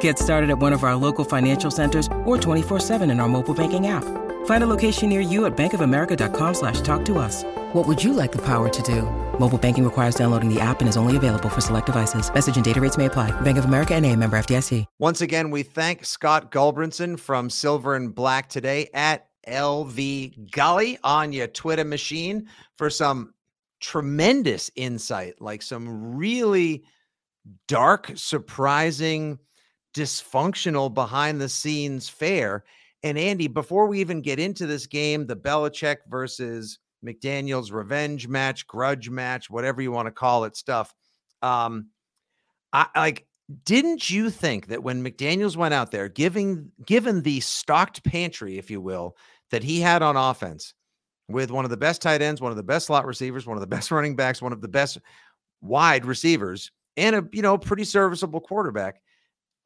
Get started at one of our local financial centers or 24-7 in our mobile banking app. Find a location near you at bankofamerica.com slash talk to us. What would you like the power to do? Mobile banking requires downloading the app and is only available for select devices. Message and data rates may apply. Bank of America and a member FDIC. Once again, we thank Scott Gulbransen from Silver and Black today at LV Gully on your Twitter machine for some tremendous insight, like some really dark, surprising – dysfunctional behind the scenes fair. And Andy, before we even get into this game, the Belichick versus McDaniels revenge match, grudge match, whatever you want to call it, stuff. Um, I like. Didn't you think that when McDaniels went out there, giving given the stocked pantry, if you will, that he had on offense, with one of the best tight ends, one of the best slot receivers, one of the best running backs, one of the best wide receivers, and a you know pretty serviceable quarterback,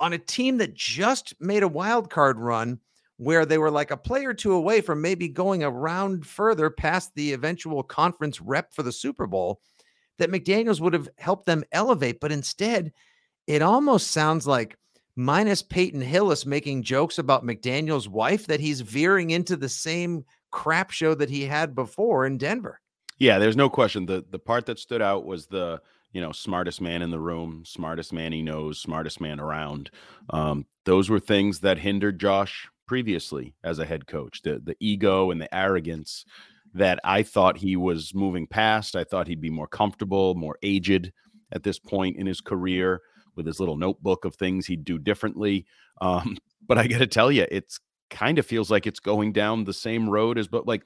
on a team that just made a wild card run where they were like a play or two away from maybe going around further past the eventual conference rep for the Super Bowl, that McDaniels would have helped them elevate. But instead, it almost sounds like minus Peyton Hillis making jokes about McDaniel's wife that he's veering into the same crap show that he had before in Denver. Yeah, there's no question. The the part that stood out was the you know, smartest man in the room, smartest man he knows, smartest man around. Um, those were things that hindered Josh previously as a head coach. The the ego and the arrogance that I thought he was moving past. I thought he'd be more comfortable, more aged at this point in his career with his little notebook of things he'd do differently. Um, but I got to tell you, it's kind of feels like it's going down the same road as, but like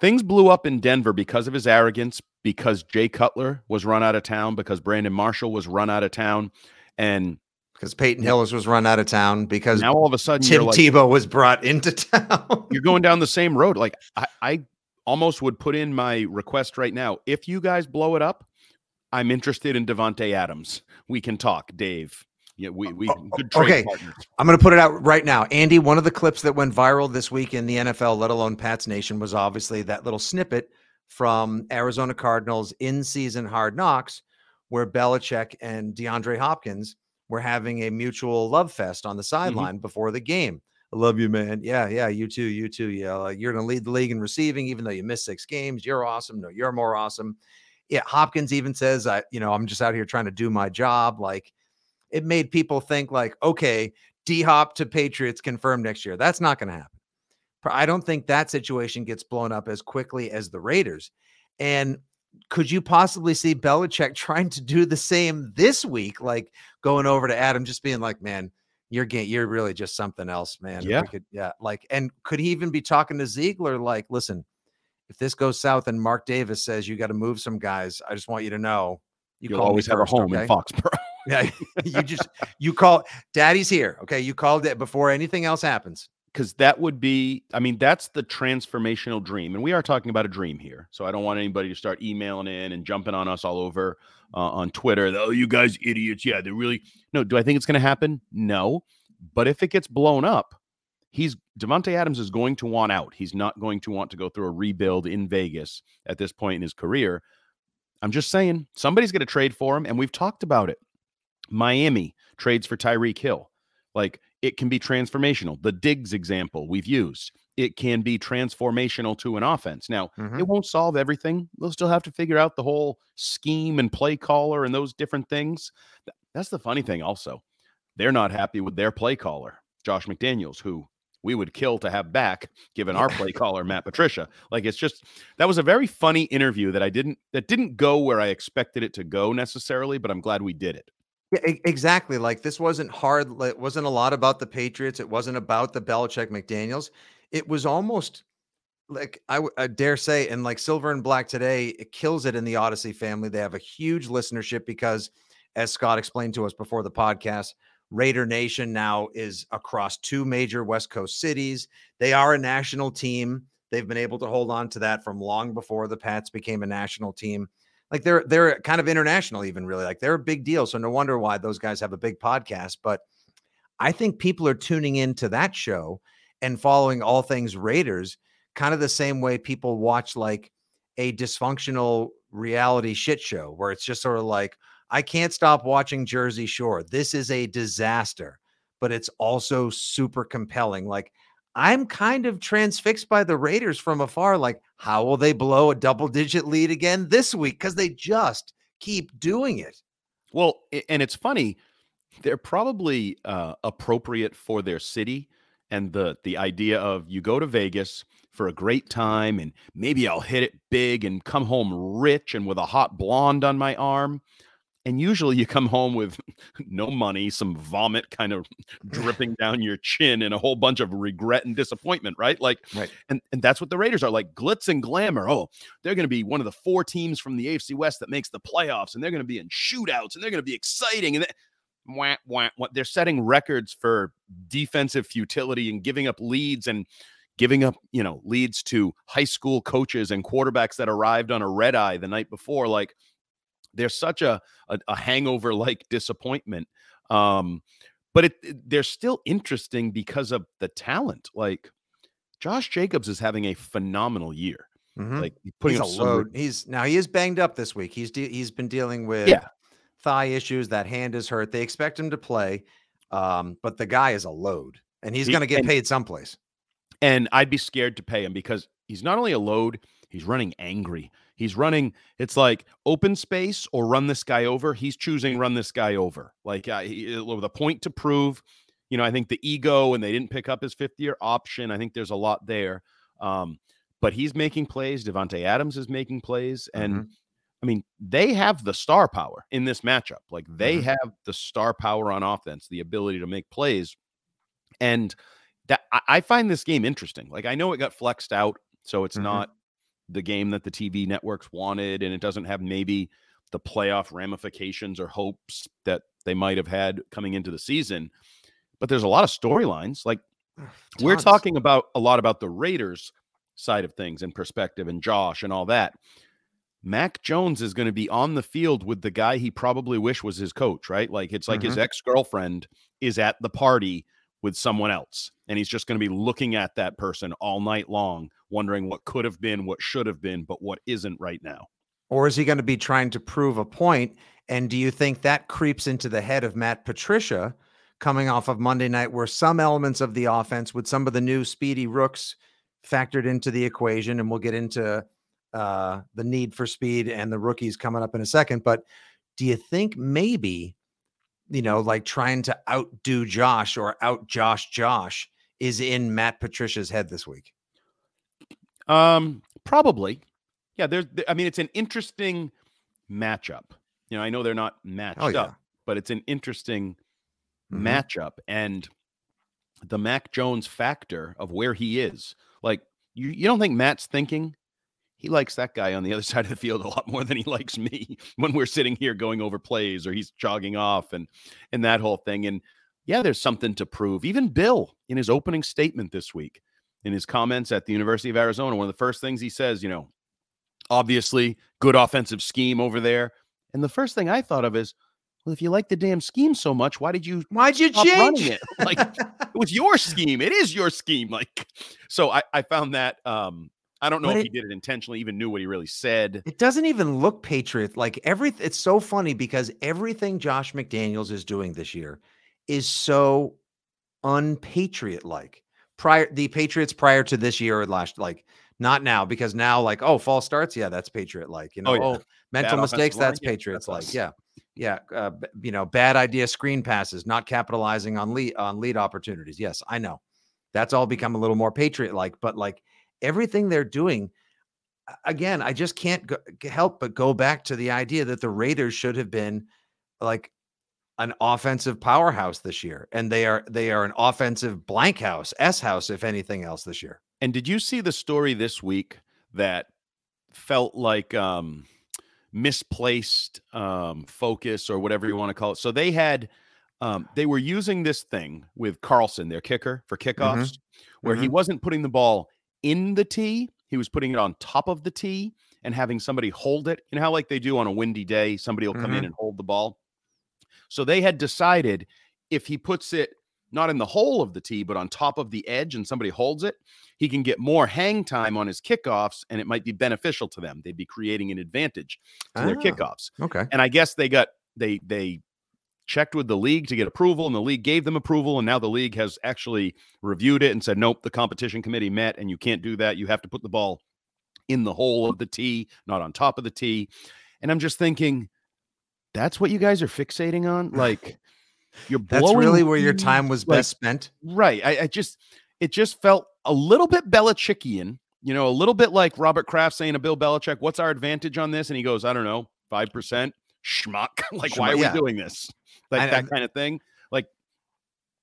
things blew up in Denver because of his arrogance, because Jay Cutler was run out of town, because Brandon Marshall was run out of town, and because Peyton Hillis was run out of town, because now all of a sudden Tim like, Tebow was brought into town. you're going down the same road. Like I, I almost would put in my request right now. If you guys blow it up, I'm interested in Davante Adams. We can talk, Dave. Yeah, we we oh, okay. Partners. I'm going to put it out right now, Andy. One of the clips that went viral this week in the NFL, let alone Pat's Nation, was obviously that little snippet from Arizona Cardinals in season Hard Knocks, where Belichick and DeAndre Hopkins were having a mutual love fest on the mm-hmm. sideline mm-hmm. before the game. I love you, man. Yeah, yeah, you too, you too. Yeah, you're going to lead the league in receiving, even though you missed six games. You're awesome. No, you're more awesome. Yeah, Hopkins even says, "I, you know, I'm just out here trying to do my job." Like it made people think like, okay, D Hop to Patriots confirmed next year. That's not going to happen. I don't think that situation gets blown up as quickly as the Raiders. And could you possibly see Belichick trying to do the same this week, like going over to Adam, just being like, "Man, you're getting, you're really just something else, man." Yeah, could, yeah. Like, and could he even be talking to Ziegler, like, "Listen, if this goes south and Mark Davis says you got to move some guys, I just want you to know you will always have first, a home okay? in Foxborough." Yeah, you just you call daddy's here. Okay, you called it before anything else happens. Because that would be, I mean, that's the transformational dream, and we are talking about a dream here. So I don't want anybody to start emailing in and jumping on us all over uh, on Twitter. Oh, you guys idiots! Yeah, they're really no. Do I think it's going to happen? No, but if it gets blown up, he's Davante Adams is going to want out. He's not going to want to go through a rebuild in Vegas at this point in his career. I'm just saying somebody's going to trade for him, and we've talked about it. Miami trades for Tyreek Hill. Like it can be transformational. The Diggs example we've used, it can be transformational to an offense. Now, mm-hmm. it won't solve everything. They'll still have to figure out the whole scheme and play caller and those different things. That's the funny thing, also. They're not happy with their play caller, Josh McDaniels, who we would kill to have back given our play caller Matt Patricia. Like it's just that was a very funny interview that I didn't that didn't go where I expected it to go necessarily, but I'm glad we did it. Yeah, exactly. Like this wasn't hard. It wasn't a lot about the Patriots. It wasn't about the Belichick McDaniels. It was almost like I, I dare say, and like Silver and Black today, it kills it in the Audacy family. They have a huge listenership because, as Scott explained to us before the podcast, Raider Nation now is across two major West Coast cities. They are a national team. They've been able to hold on to that from long before the Pats became a national team. Like they're they're kind of international, even really. Like they're a big deal. So no wonder why those guys have a big podcast. But I think people are tuning into that show and following all things Raiders, kind of the same way people watch like a dysfunctional reality shit show where it's just sort of like, I can't stop watching Jersey Shore. This is a disaster, but it's also super compelling. Like, I'm kind of transfixed by the Raiders from afar. Like, how will they blow a double digit lead again this week? Because they just keep doing it. Well, and it's funny, they're probably uh, appropriate for their city and the the idea of you go to Vegas for a great time and maybe I'll hit it big and come home rich and with a hot blonde on my arm and usually you come home with no money, some vomit kind of dripping down your chin, and a whole bunch of regret and disappointment, right? Like, right. and and that's what the Raiders are like glitz and glamour. Oh, they're going to be one of the four teams from the AFC West that makes the playoffs, and they're going to be in shootouts, and they're going to be exciting, and. They, wah, wah, wah, they're setting records for defensive futility and giving up leads and giving up, you know, leads to high school coaches and quarterbacks that arrived on a red eye the night before. Like, there's such a a, a hangover like disappointment. Um, but it, it, they're still interesting because of the talent. Like Josh Jacobs is having a phenomenal year. Mm-hmm. Like putting he's a load. He's now he is banged up this week. He's de- he's been dealing with yeah. thigh issues. That hand is hurt. They expect him to play, um, but the guy is a load, and he's going to get and, paid someplace. And I'd be scared to pay him because he's not only a load, he's running angry. He's running. It's like open space or run this guy over. He's choosing run this guy over. Like uh, he, with a point to prove. You know, I think the ego and they didn't pick up his fifth year option. I think there's a lot there. Um, but he's making plays. Davante Adams is making plays, and mm-hmm. I mean they have the star power in this matchup. Like they mm-hmm. have the star power on offense, the ability to make plays, and that I, I find this game interesting. Like I know it got flexed out, so it's mm-hmm. not the game that the TV networks wanted, and it doesn't have maybe the playoff ramifications or hopes that they might have had coming into the season. But there's a lot of storylines. Like we're talking about a lot about the Raiders side of things and perspective and Josh and all that. Mac Jones is going to be on the field with the guy he probably wish was his coach, right? Like it's like mm-hmm. his ex-girlfriend is at the party with someone else and he's just going to be looking at that person all night long wondering what could have been, what should have been, but what isn't right now. Or is he going to be trying to prove a point? And do you think that creeps into the head of Matt Patricia coming off of Monday night, where some elements of the offense with some of the new speedy rooks factored into the equation? And we'll get into uh, the need for speed and the rookies coming up in a second. But do you think maybe, you know, like trying to outdo Josh or out Josh Josh is in Matt Patricia's head this week? Um, probably. Yeah, there's I mean it's an interesting matchup. You know, I know they're not matched oh, yeah. up, but it's an interesting mm-hmm. matchup and the Mac Jones factor of where he is. Like you you don't think Matt's thinking he likes that guy on the other side of the field a lot more than he likes me when we're sitting here going over plays or he's jogging off and and that whole thing and yeah, there's something to prove. Even Bill in his opening statement this week in his comments at the University of Arizona. One of the first things he says, you know, obviously good offensive scheme over there. And the first thing I thought of is, well, if you like the damn scheme so much, why did you why'd you change it? Like it was your scheme. It is your scheme. Like so I, I found that um I don't know but if it, he did it intentionally, even knew what he really said. It doesn't even look patriot like every it's so funny because everything Josh McDaniels is doing this year is so unpatriot like prior the Patriots prior to this year or last like not now because now like oh fall starts? Yeah that's patriot like you know? Oh, yeah. oh mental bad mistakes? That's line, patriots yeah, like yeah. Yeah uh, you know bad idea screen passes not capitalizing on lead on lead opportunities. Yes i know. That's all become a little more patriot like, but like everything they're doing again, I just can't go, help but go back to the idea that the Raiders should have been like an offensive powerhouse this year and they are they are an offensive blank house, S house if anything else this year. And did you see the story this week that felt like um misplaced um focus or whatever you want to call it? So they had um, they were using this thing with Carlson, their kicker, for kickoffs, mm-hmm. where mm-hmm. he wasn't putting the ball in the tee, he was putting it on top of the tee and having somebody hold it. You know how, like they do on a windy day, somebody will come mm-hmm. in and hold the ball. So they had decided if he puts it not in the hole of the tee, but on top of the edge and somebody holds it, he can get more hang time on his kickoffs and it might be beneficial to them. They'd be creating an advantage to ah, their kickoffs. Okay. And I guess they got they they checked with the league to get approval, and the league gave them approval. And now the league has actually reviewed it and said, nope, the competition committee met, and you can't do that. You have to put the ball in the hole of the tee, not on top of the tee. And I'm just thinking, that's what you guys are fixating on? Like, you're that's really where your time was like, best spent. Right. I, I, just, it just felt a little bit Belichickian, you know, a little bit like Robert Kraft saying to Bill Belichick, what's our advantage on this? And he goes, I don't know, 5%. Schmuck. like, Schmuck, why are yeah. we doing this? like that kind of thing. Like,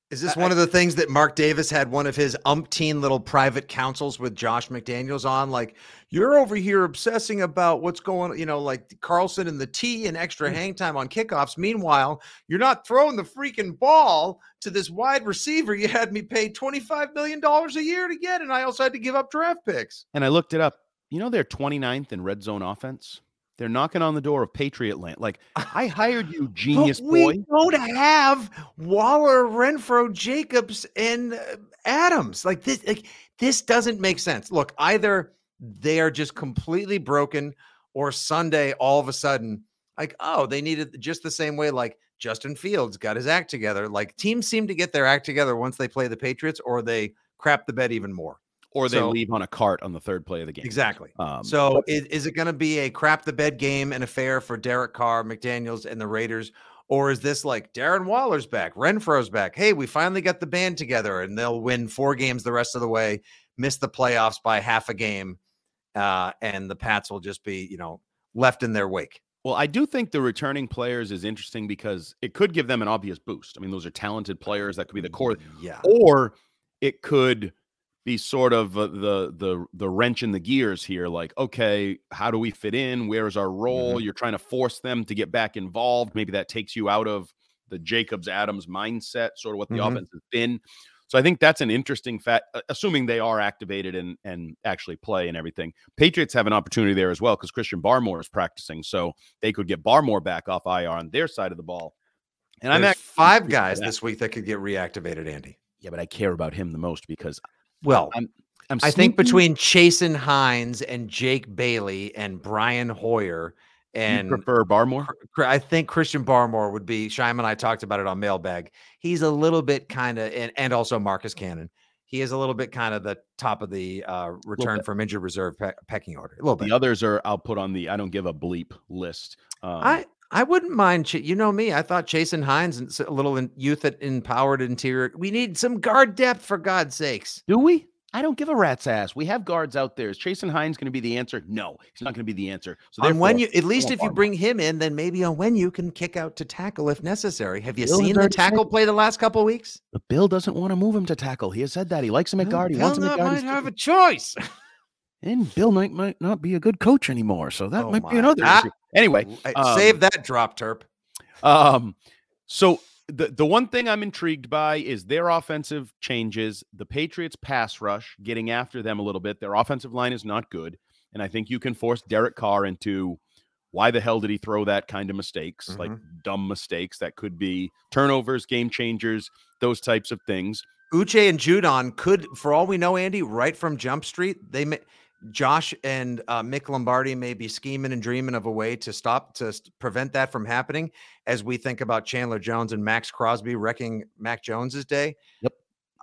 is this I, one of the things that Mark Davis had one of his umpteen little private councils with Josh McDaniels on? Like, you're over here obsessing about what's going, you know, like Carlson and the T and extra mm. hang time on kickoffs. Meanwhile, you're not throwing the freaking ball to this wide receiver you had me pay $25 million a year to get. And I also had to give up draft picks. And I looked it up. You know, they're 29th in red zone offense. They're knocking on the door of Patriot land. Like I hired you, genius we boy. We don't have Waller, Renfrow, Jacobs, and uh, Adams. Like this, like this doesn't make sense. Look, either they are just completely broken, or Sunday all of a sudden, like oh, they needed just the same way. Like Justin Fields got his act together. Like teams seem to get their act together once they play the Patriots, or they crap the bed even more or they so, leave on a cart on the third play of the game. Exactly. Um, so is, is it going to be a crap the bed game and affair for Derek Carr, McDaniels, and the Raiders? Or is this like Darren Waller's back, Renfrow's back? Hey, we finally got the band together and they'll win four games the rest of the way, miss the playoffs by half a game, uh, and the Pats will just be, you know, left in their wake. Well, I do think the returning players is interesting because it could give them an obvious boost. I mean, those are talented players that could be the core. Yeah. Or it could be sort of uh, the the the wrench in the gears here like okay how do we fit in? Where's our role? Mm-hmm. you're trying to force them to get back involved. Maybe that takes you out of the jacobs adams mindset sort of what the mm-hmm. offense has been. So i think that's an interesting fact assuming they are activated and and actually play and everything. Patriots have an opportunity there as well because christian barmore is practicing so they could get barmore back off ir on their side of the ball. And There's i'm at five guys this week that could get reactivated andy. Yeah but i care about him the most because well, I'm, I'm i think between Chasen Hines and Jake Bailey and Brian Hoyer and prefer Barmore. I think Christian Barmore would be. Shime and I talked about it on Mailbag. He's a little bit kind of, and, and also Marcus Cannon. He is a little bit kind of the top of the uh, return from injured reserve pe- pecking order. A little bit. The others are I'll put on the I don't give a bleep list. Um, I I wouldn't mind. Ch- you know me. I thought Chasen Hines and a little in, youth at empowered interior. We need some guard depth for God's sakes. Do we? I don't give a rat's ass. We have guards out there. Is Chasen Hines going to be the answer? No, he's not going to be the answer. So on when you, at least if you bring him in, then maybe on when you can kick out to tackle if necessary. Have you Bill seen the tackle play the last couple weeks? But Bill doesn't want to move him to tackle. He has said that he likes him at guard. He Bill wants him at guard. I might have a choice. and Bill might might not be a good coach anymore, so that oh might be another ah, issue. Anyway, um, save that drop, Terp. Um, so the the one thing I'm intrigued by is their offensive changes. The Patriots pass rush, getting after them a little bit. Their offensive line is not good, and I think you can force Derek Carr into why the hell did he throw that kind of mistakes, mm-hmm. like dumb mistakes that could be turnovers, game changers, those types of things. Uche and Judon could, for all we know, Andy, right from Jump Street, they may Josh and uh, Mick Lombardi may be scheming and dreaming of a way to stop to prevent that from happening as we think about Chandler Jones and Maxx Crosby wrecking Mac Jones's day. Yep.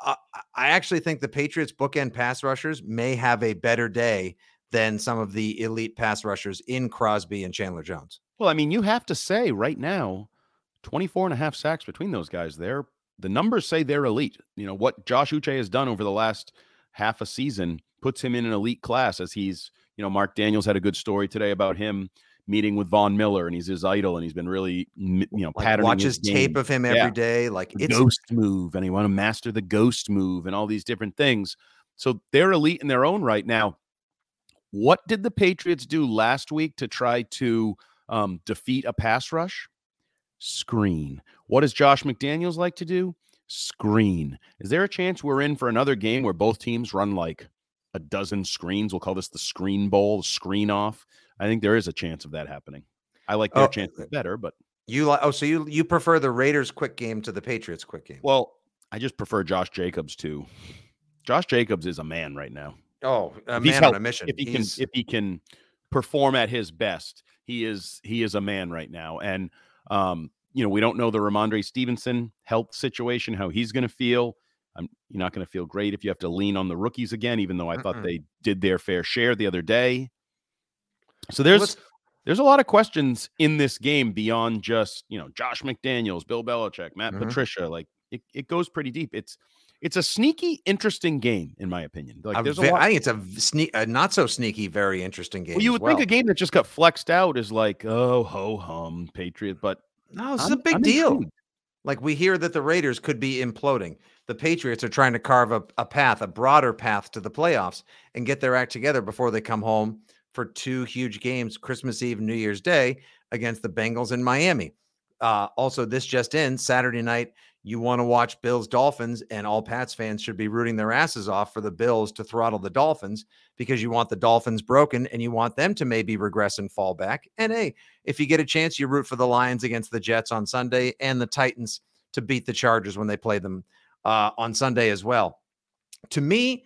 Uh, I actually think the Patriots bookend pass rushers may have a better day than some of the elite pass rushers in Crosby and Chandler Jones. Well, I mean, you have to say right now, 24 and a half sacks between those guys. They're the numbers say they're elite. You know what Josh Uche has done over the last half a season puts him in an elite class as he's, you know, Mark Daniels had a good story today about him meeting with Von Miller and he's his idol and he's been really, you know, like patterning watches tape of him every yeah. day, Like the it's ghost move and he want to master the ghost move and all these different things. So they're elite in their own right now. What did the Patriots do last week to try to um, defeat a pass rush? Screen. What does Josh McDaniels like to do? Screen. Is there a chance we're in for another game where both teams run like a dozen screens? We'll call this the screen bowl, the screen off. I think there is a chance of that happening. I like their oh, chances better, but you like oh, so you you prefer the Raiders quick game to the Patriots quick game? Well, I just prefer Josh Jacobs to Josh Jacobs is a man right now. Oh, a man on a mission. If he He's... can if he can perform at his best, he is he is a man right now. And um, you know, we don't know the Rhamondre Stevenson health situation, how he's going to feel. I'm, you're not going to feel great if you have to lean on the rookies again, even though I Mm-mm. thought they did their fair share the other day. So there's Let's... there's a lot of questions in this game beyond just you know Josh McDaniels, Bill Belichick, Matt mm-hmm. Patricia. Like it, it goes pretty deep. It's it's a sneaky, interesting game, in my opinion. Like, there's a lot- I think it's a sneak, a not so sneaky, very interesting game. Well, you would well. think a game that just got flexed out is like, oh, ho hum, Patriot, but no, is a big I'm deal. Intrigued. Like we hear that the Raiders could be imploding. The Patriots are trying to carve a, a path, a broader path to the playoffs, and get their act together before they come home for two huge games, Christmas Eve, New Year's Day, against the Bengals in Miami. Uh, also, this just in Saturday night, you want to watch Bills Dolphins, and all Pats fans should be rooting their asses off for the Bills to throttle the Dolphins because you want the Dolphins broken and you want them to maybe regress and fall back. And hey, if you get a chance, you root for the Lions against the Jets on Sunday and the Titans to beat the Chargers when they play them uh, on Sunday as well. To me,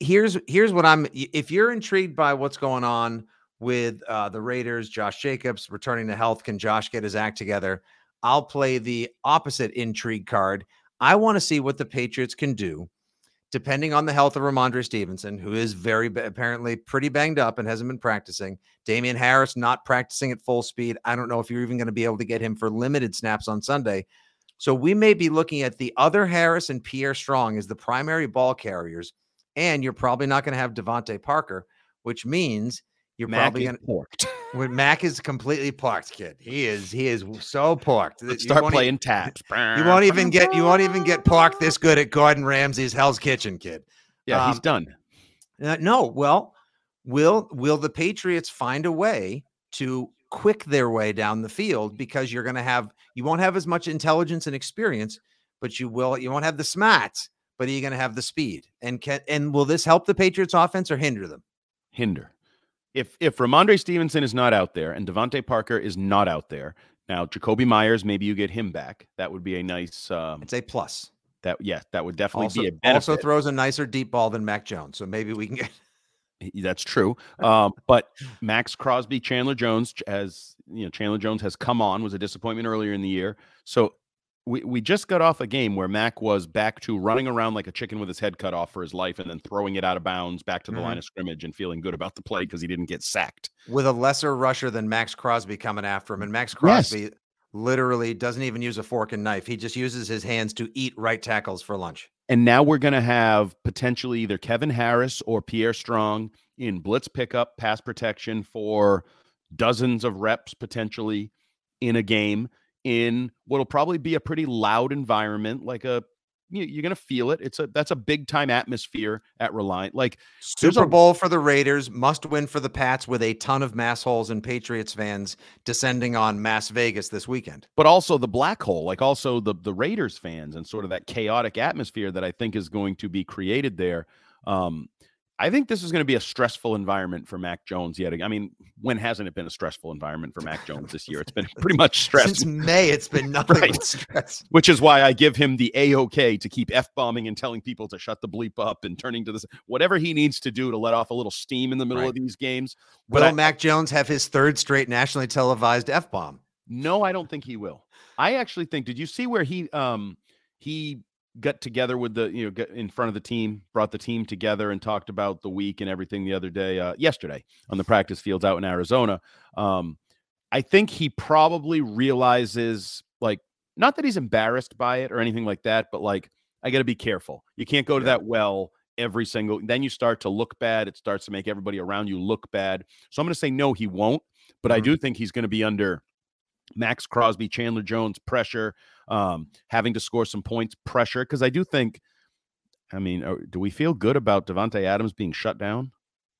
here's here's what I'm. If you're intrigued by what's going on with uh, the Raiders, Josh Jacobs returning to health, can Josh get his act together? I'll play the opposite intrigue card. I want to see what the Patriots can do, depending on the health of Rhamondre Stevenson, who is very apparently pretty banged up and hasn't been practicing. Damien Harris not practicing at full speed. I don't know if you're even going to be able to get him for limited snaps on Sunday. So we may be looking at the other Harris and Pierre Strong as the primary ball carriers, and you're probably not going to have DeVante Parker, which means you're Mac probably to porked. When Mac is completely porked, kid. He is he is so porked. Let's start playing even, taps. You won't even get you won't even get porked this good at Gordon Ramsay's Hell's Kitchen, kid. Yeah, um, he's done. Uh, no, well, will will the Patriots find a way to quick their way down the field because you're going to have you won't have as much intelligence and experience, but you will you won't have the smarts, but are you're going to have the speed. And can and will this help the Patriots offense or hinder them? Hinder if if Rhamondre Stevenson is not out there and DeVante Parker is not out there, now Jakobi Meyers, maybe you get him back. That would be a nice. Um, it's a plus. That yeah, that would definitely also, be a benefit. Also throws a nicer deep ball than Mac Jones, so maybe we can get. That's true. Um, but Maxx Crosby, Chandler Jones has you know Chandler Jones has come on was a disappointment earlier in the year. So we, we just got off a game where Mac was back to running around like a chicken with his head cut off for his life and then throwing it out of bounds back to the mm-hmm. line of scrimmage and feeling good about the play because he didn't get sacked. With a lesser rusher than Maxx Crosby coming after him. And Maxx Crosby yes. literally doesn't even use a fork and knife. He just uses his hands to eat right tackles for lunch. And now we're going to have potentially either Kevin Harris or Pierre Strong in blitz pickup, pass protection for dozens of reps potentially in a game in what'll probably be a pretty loud environment, like a you're going to feel it. It's a that's a big time atmosphere at Allegiant. Like Super a, Bowl for the Raiders, must win for the Pats with a ton of mass holes and Patriots fans descending on Mass Vegas this weekend. But also the black hole, like also the the Raiders fans and sort of that chaotic atmosphere that I think is going to be created there. Um, I think this is going to be a stressful environment for Mac Jones yet. again. I mean, when hasn't it been a stressful environment for Mac Jones this year? It's been pretty much stress. Since May, it's been nothing right. but stress. Which is why I give him the A-OK to keep F-bombing and telling people to shut the bleep up and turning to this whatever he needs to do to let off a little steam in the middle right. of these games. But will I, Mac Jones have his third straight nationally televised F-bomb? No, I don't think he will. I actually think, did you see where he um he got together with the you know get in front of the team brought the team together and talked about the week and everything the other day uh, yesterday on the practice fields out in arizona um, i think he probably realizes like not that he's embarrassed by it or anything like that, but like I got to be careful. You can't go to that well every single. Then you start to look bad. It starts to make everybody around you look bad. So I'm going to say no, he won't. But I Mhm. do think he's going to be under Maxx Crosby, Chandler Jones pressure, um, having to score some points pressure. Because I do think, I mean, uh, do we feel good about Davante Adams being shut down?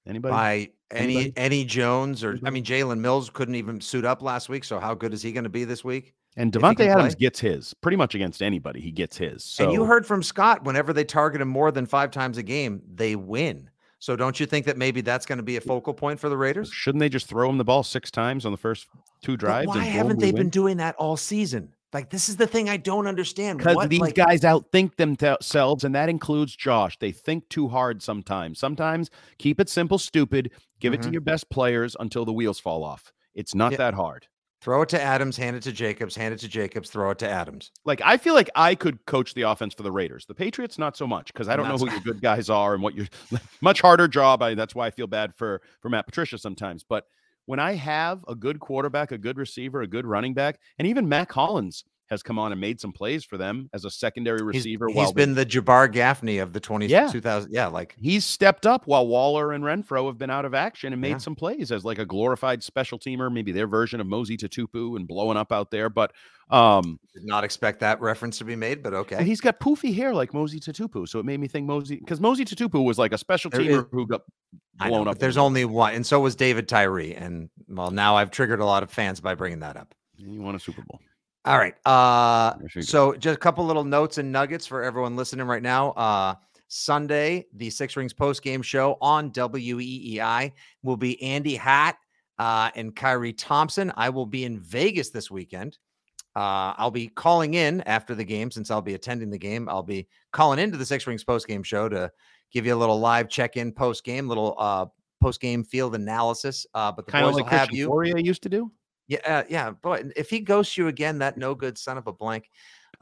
Anybody? by any Anybody? any Jones or I mean Jalen Mills couldn't even suit up last week. So how good is he going to be this week? and Davante Adams play. gets his pretty much against anybody. He gets his. So and you heard from Scott whenever they target him more than five times a game, they win. So don't you think that maybe that's going to be a focal point for the Raiders? shouldn't they just throw him the ball six times on the first two But drives? why and haven't they win? been doing that all season? Like this is the thing I don't understand. Because these like- guys outthink themselves, and that includes Josh. They think too hard sometimes. Sometimes keep it simple, stupid. Give it to Mhm. your best players until the wheels fall off. It's not Yeah. that hard. throw it to Adams, hand it to Jacobs, hand it to Jacobs, throw it to Adams. Like I feel like I could coach the offense for the Raiders. The Patriots, not so much because I don't know who your good guys are and what you're. Much harder job. I, that's why I feel bad for for Matt Patricia sometimes. But when I have a good quarterback, a good receiver, a good running back, and even Mack Hollins has come on and made some plays for them as a secondary receiver. he's while they- been the Jabbar Gaffney of the 20, Yeah. 2000. Yeah, like he's stepped up while Waller and Renfrow have been out of action and made Yeah. some plays as like a glorified special teamer, maybe their version of Mosi Tatupu and blowing up out there. But um did not expect that reference to be made, but okay. he's got poofy hair like Mosi Tatupu. So it made me think Mosi because Mosi Tatupu was like a special There teamer is- who got I know, blown but up. there's only one, and so was David Tyree. And well, now I've triggered a lot of fans by bringing that up. you won a Super Bowl. All right. Uh, There you go. so just a couple little notes and nuggets for everyone listening right now. Uh, Sunday, the Six Rings post game show on WEEI will be Andy Hart uh, and Kyrie Thompson. I will be in Vegas this weekend. Uh, I'll be calling in after the game since I'll be attending the game. I'll be calling into the Six Rings post game show to give you a little live check in post game, little uh, post game field analysis. Uh, but the Kind of boys like will have you. Fourier used to do. Yeah, uh, yeah, but if he ghosts you again, that no good son of a blank.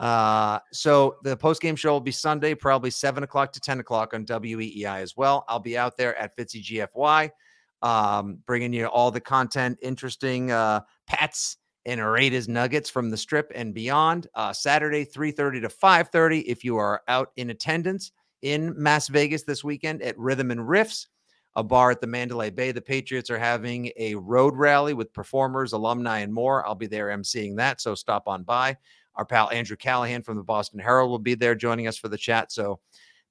Uh, so the post game show will be Sunday, probably seven o'clock to ten o'clock on WEEI as well. I'll be out there at Fitzy GFY, um, bringing you all the content, interesting uh, pats and Raiders nuggets from the strip and beyond. Uh, Saturday, three thirty to five thirty. If you are out in attendance in Las Vegas this weekend at Rhythm and Riffs a bar at the Mandalay Bay. The Patriots are having a road rally with performers, alumni, and more. I'll be there emceeing that, so stop on by. Our pal Andrew Callahan from the Boston Herald will be there joining us for the chat, so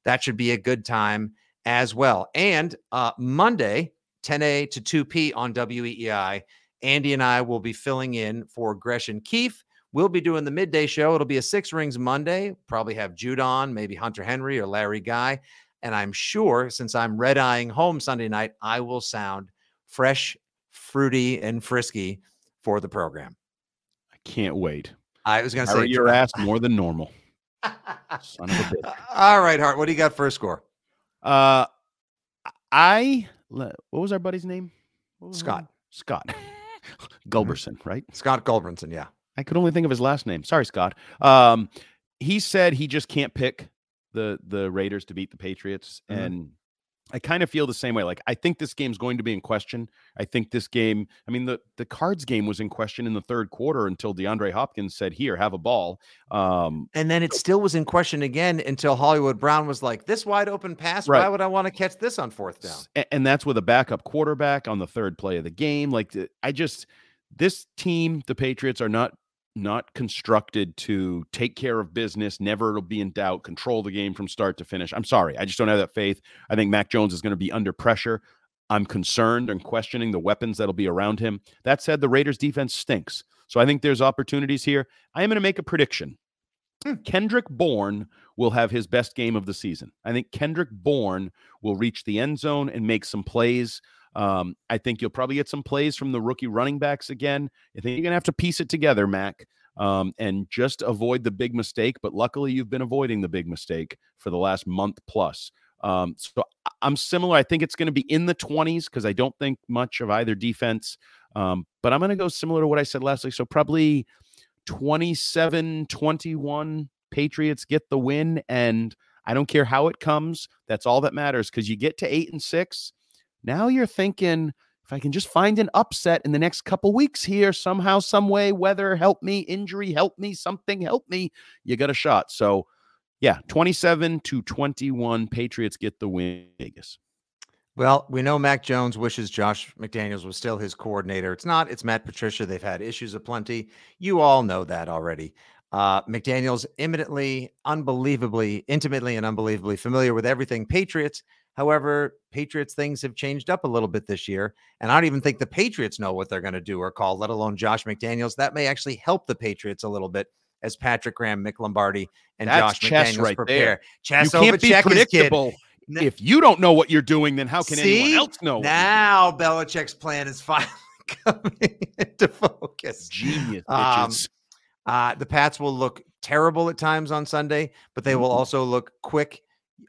that should be a good time as well. And uh, Monday, 10 a to 2 p on WEEI, Andy and I will be filling in for Gresh and Keefe. We'll be doing the midday show. It'll be a six rings Monday. Probably have Judon, maybe Hunter Henry or Larry Guy. And I'm sure since I'm red eyeing home Sunday night, I will sound fresh, fruity, and frisky for the program. I can't wait. I was going to say, your ass more than normal. Son of a bitch. All right, Hart, what do you got first score? Uh, I what was our buddy's name? What was his Scott. Scott Gulberson, right? Scott Goldbrinson, yeah. I could only think of his last name. Sorry, Scott. Um, he said he just can't pick the the Raiders to beat the Patriots, Mhm. and I kind of feel the same way. Like I think this game's going to be in question. I think this game. I mean, the the Cards game was in question in the third quarter until DeAndre Hopkins said, "Here, have a ball." Um, And then it still was in question again until Hollywood Brown was like, this wide open pass, why would I want to catch this on fourth down? S- a- and that's with a backup quarterback on the third play of the game. Like I just this team, the Patriots are not not constructed to take care of business, never be in doubt, control the game from start to finish. I'm sorry, I just don't have that faith. I think Mac Jones is going to be under pressure. I'm concerned and questioning the weapons that'll be around him. That said, the Raiders defense stinks. So I think there's opportunities here. I am going to make a prediction. Hmm. Kendrick Bourne will have his best game of the season. I think Kendrick Bourne will reach the end zone and make some plays. Um, I think you'll probably get some plays from the rookie running backs again. I think you're going to have to piece it together, Mac, um, and just avoid the big mistake. But luckily, you've been avoiding the big mistake for the last month plus. Um, so I'm similar. I think it's going to be in the 20s because I don't think much of either defense. Um, but I'm going to go similar to what I said last week. So probably 27 21 Patriots get the win. And I don't care how it comes. That's all that matters because you get to eight and six. Now you're thinking if I can just find an upset in the next couple weeks here, somehow, some way, weather help me, injury help me, something help me, you got a shot. So, yeah, 27 to 21, Patriots get the win. Vegas. Well, we know Mac Jones wishes Josh McDaniels was still his coordinator. It's not. It's Matt Patricia. They've had issues aplenty. You all know that already. Uh, McDaniels imminently, unbelievably, intimately, and unbelievably familiar with everything Patriots. However, Patriots things have changed up a little bit this year, and I don't even think the Patriots know what they're going to do or call, let alone Josh McDaniels. That may actually help the Patriots a little bit as Patrick Graham, Mick Lombardi, and That's Josh chess McDaniels right prepare. there. Chess you can't be predictable. If you don't know what you're doing, then how can See? anyone else know? Now Belichick's plan is finally coming into focus. Genius, Um. Uh, the Pats will look terrible at times on Sunday, but they will Mhm. also look quick,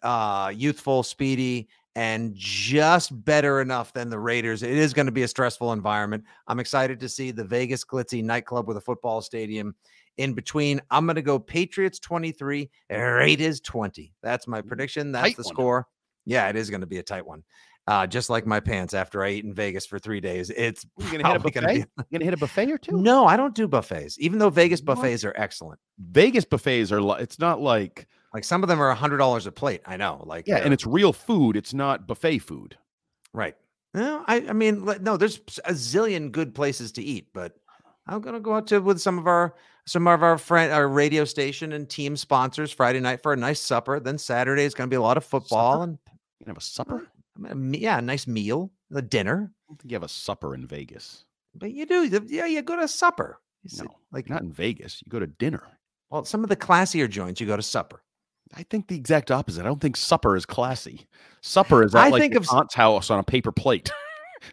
uh, youthful, speedy, and just better enough than the Raiders. It is going to be a stressful environment. I'm excited to see the Vegas glitzy nightclub with a football stadium in between. I'm going to go Patriots 23, Raiders 20. That's my prediction. That's tight the one. score. Yeah, it is going to be a tight one. Uh, just like my pants after I eat in Vegas for three days. It's gonna hit a probably gonna buffet? be- You gonna hit a buffet or two? no, I don't do buffets, even though Vegas What? buffets are excellent. Vegas buffets are. Li- it's not like Like some of them are a hundred dollars a plate. I know. Like yeah, and uh it's real food. It's not buffet food. right. No, I I mean no. There's a zillion good places to eat, but I'm gonna go out to with some of our some of our friend our radio station and team sponsors Friday night for a nice supper. Then Saturday is gonna be a lot of football Supper? and You can have a supper. I mean, yeah, a nice meal, a dinner. I don't think you have a supper in Vegas. But you do, the- yeah, you go to supper. You No, like Not in Vegas. You go to dinner. well, some of the classier joints you go to supper. I think the exact opposite. I don't think supper is classy. Supper is I like think of aunt's house on a paper plate,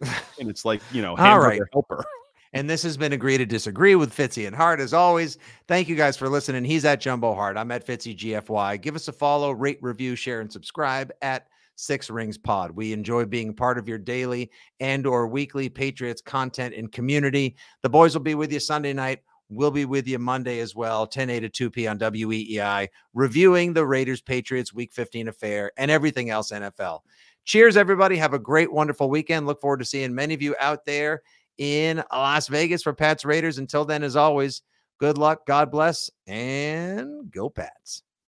and it's like you know, All right. helper. And this has been Agree to Disagree with Fitzy and Hart. As always, thank you guys for listening. He's at Jumbo Hart. I'm at Fitzy GFY. Give us a follow, rate, review, share, and subscribe at Six Rings Pod. We enjoy being part of your daily and or weekly Patriots content and community. The boys will be with you Sunday night. We'll be with you Monday as well, 10 a to 2 p on WEEI, reviewing the Raiders Patriots Week 15 affair and everything else NFL. Cheers, everybody. Have a great, wonderful weekend. Look forward to seeing many of you out there in Las Vegas for Pats Raiders. Until then, as always, good luck, God bless, and go Pats.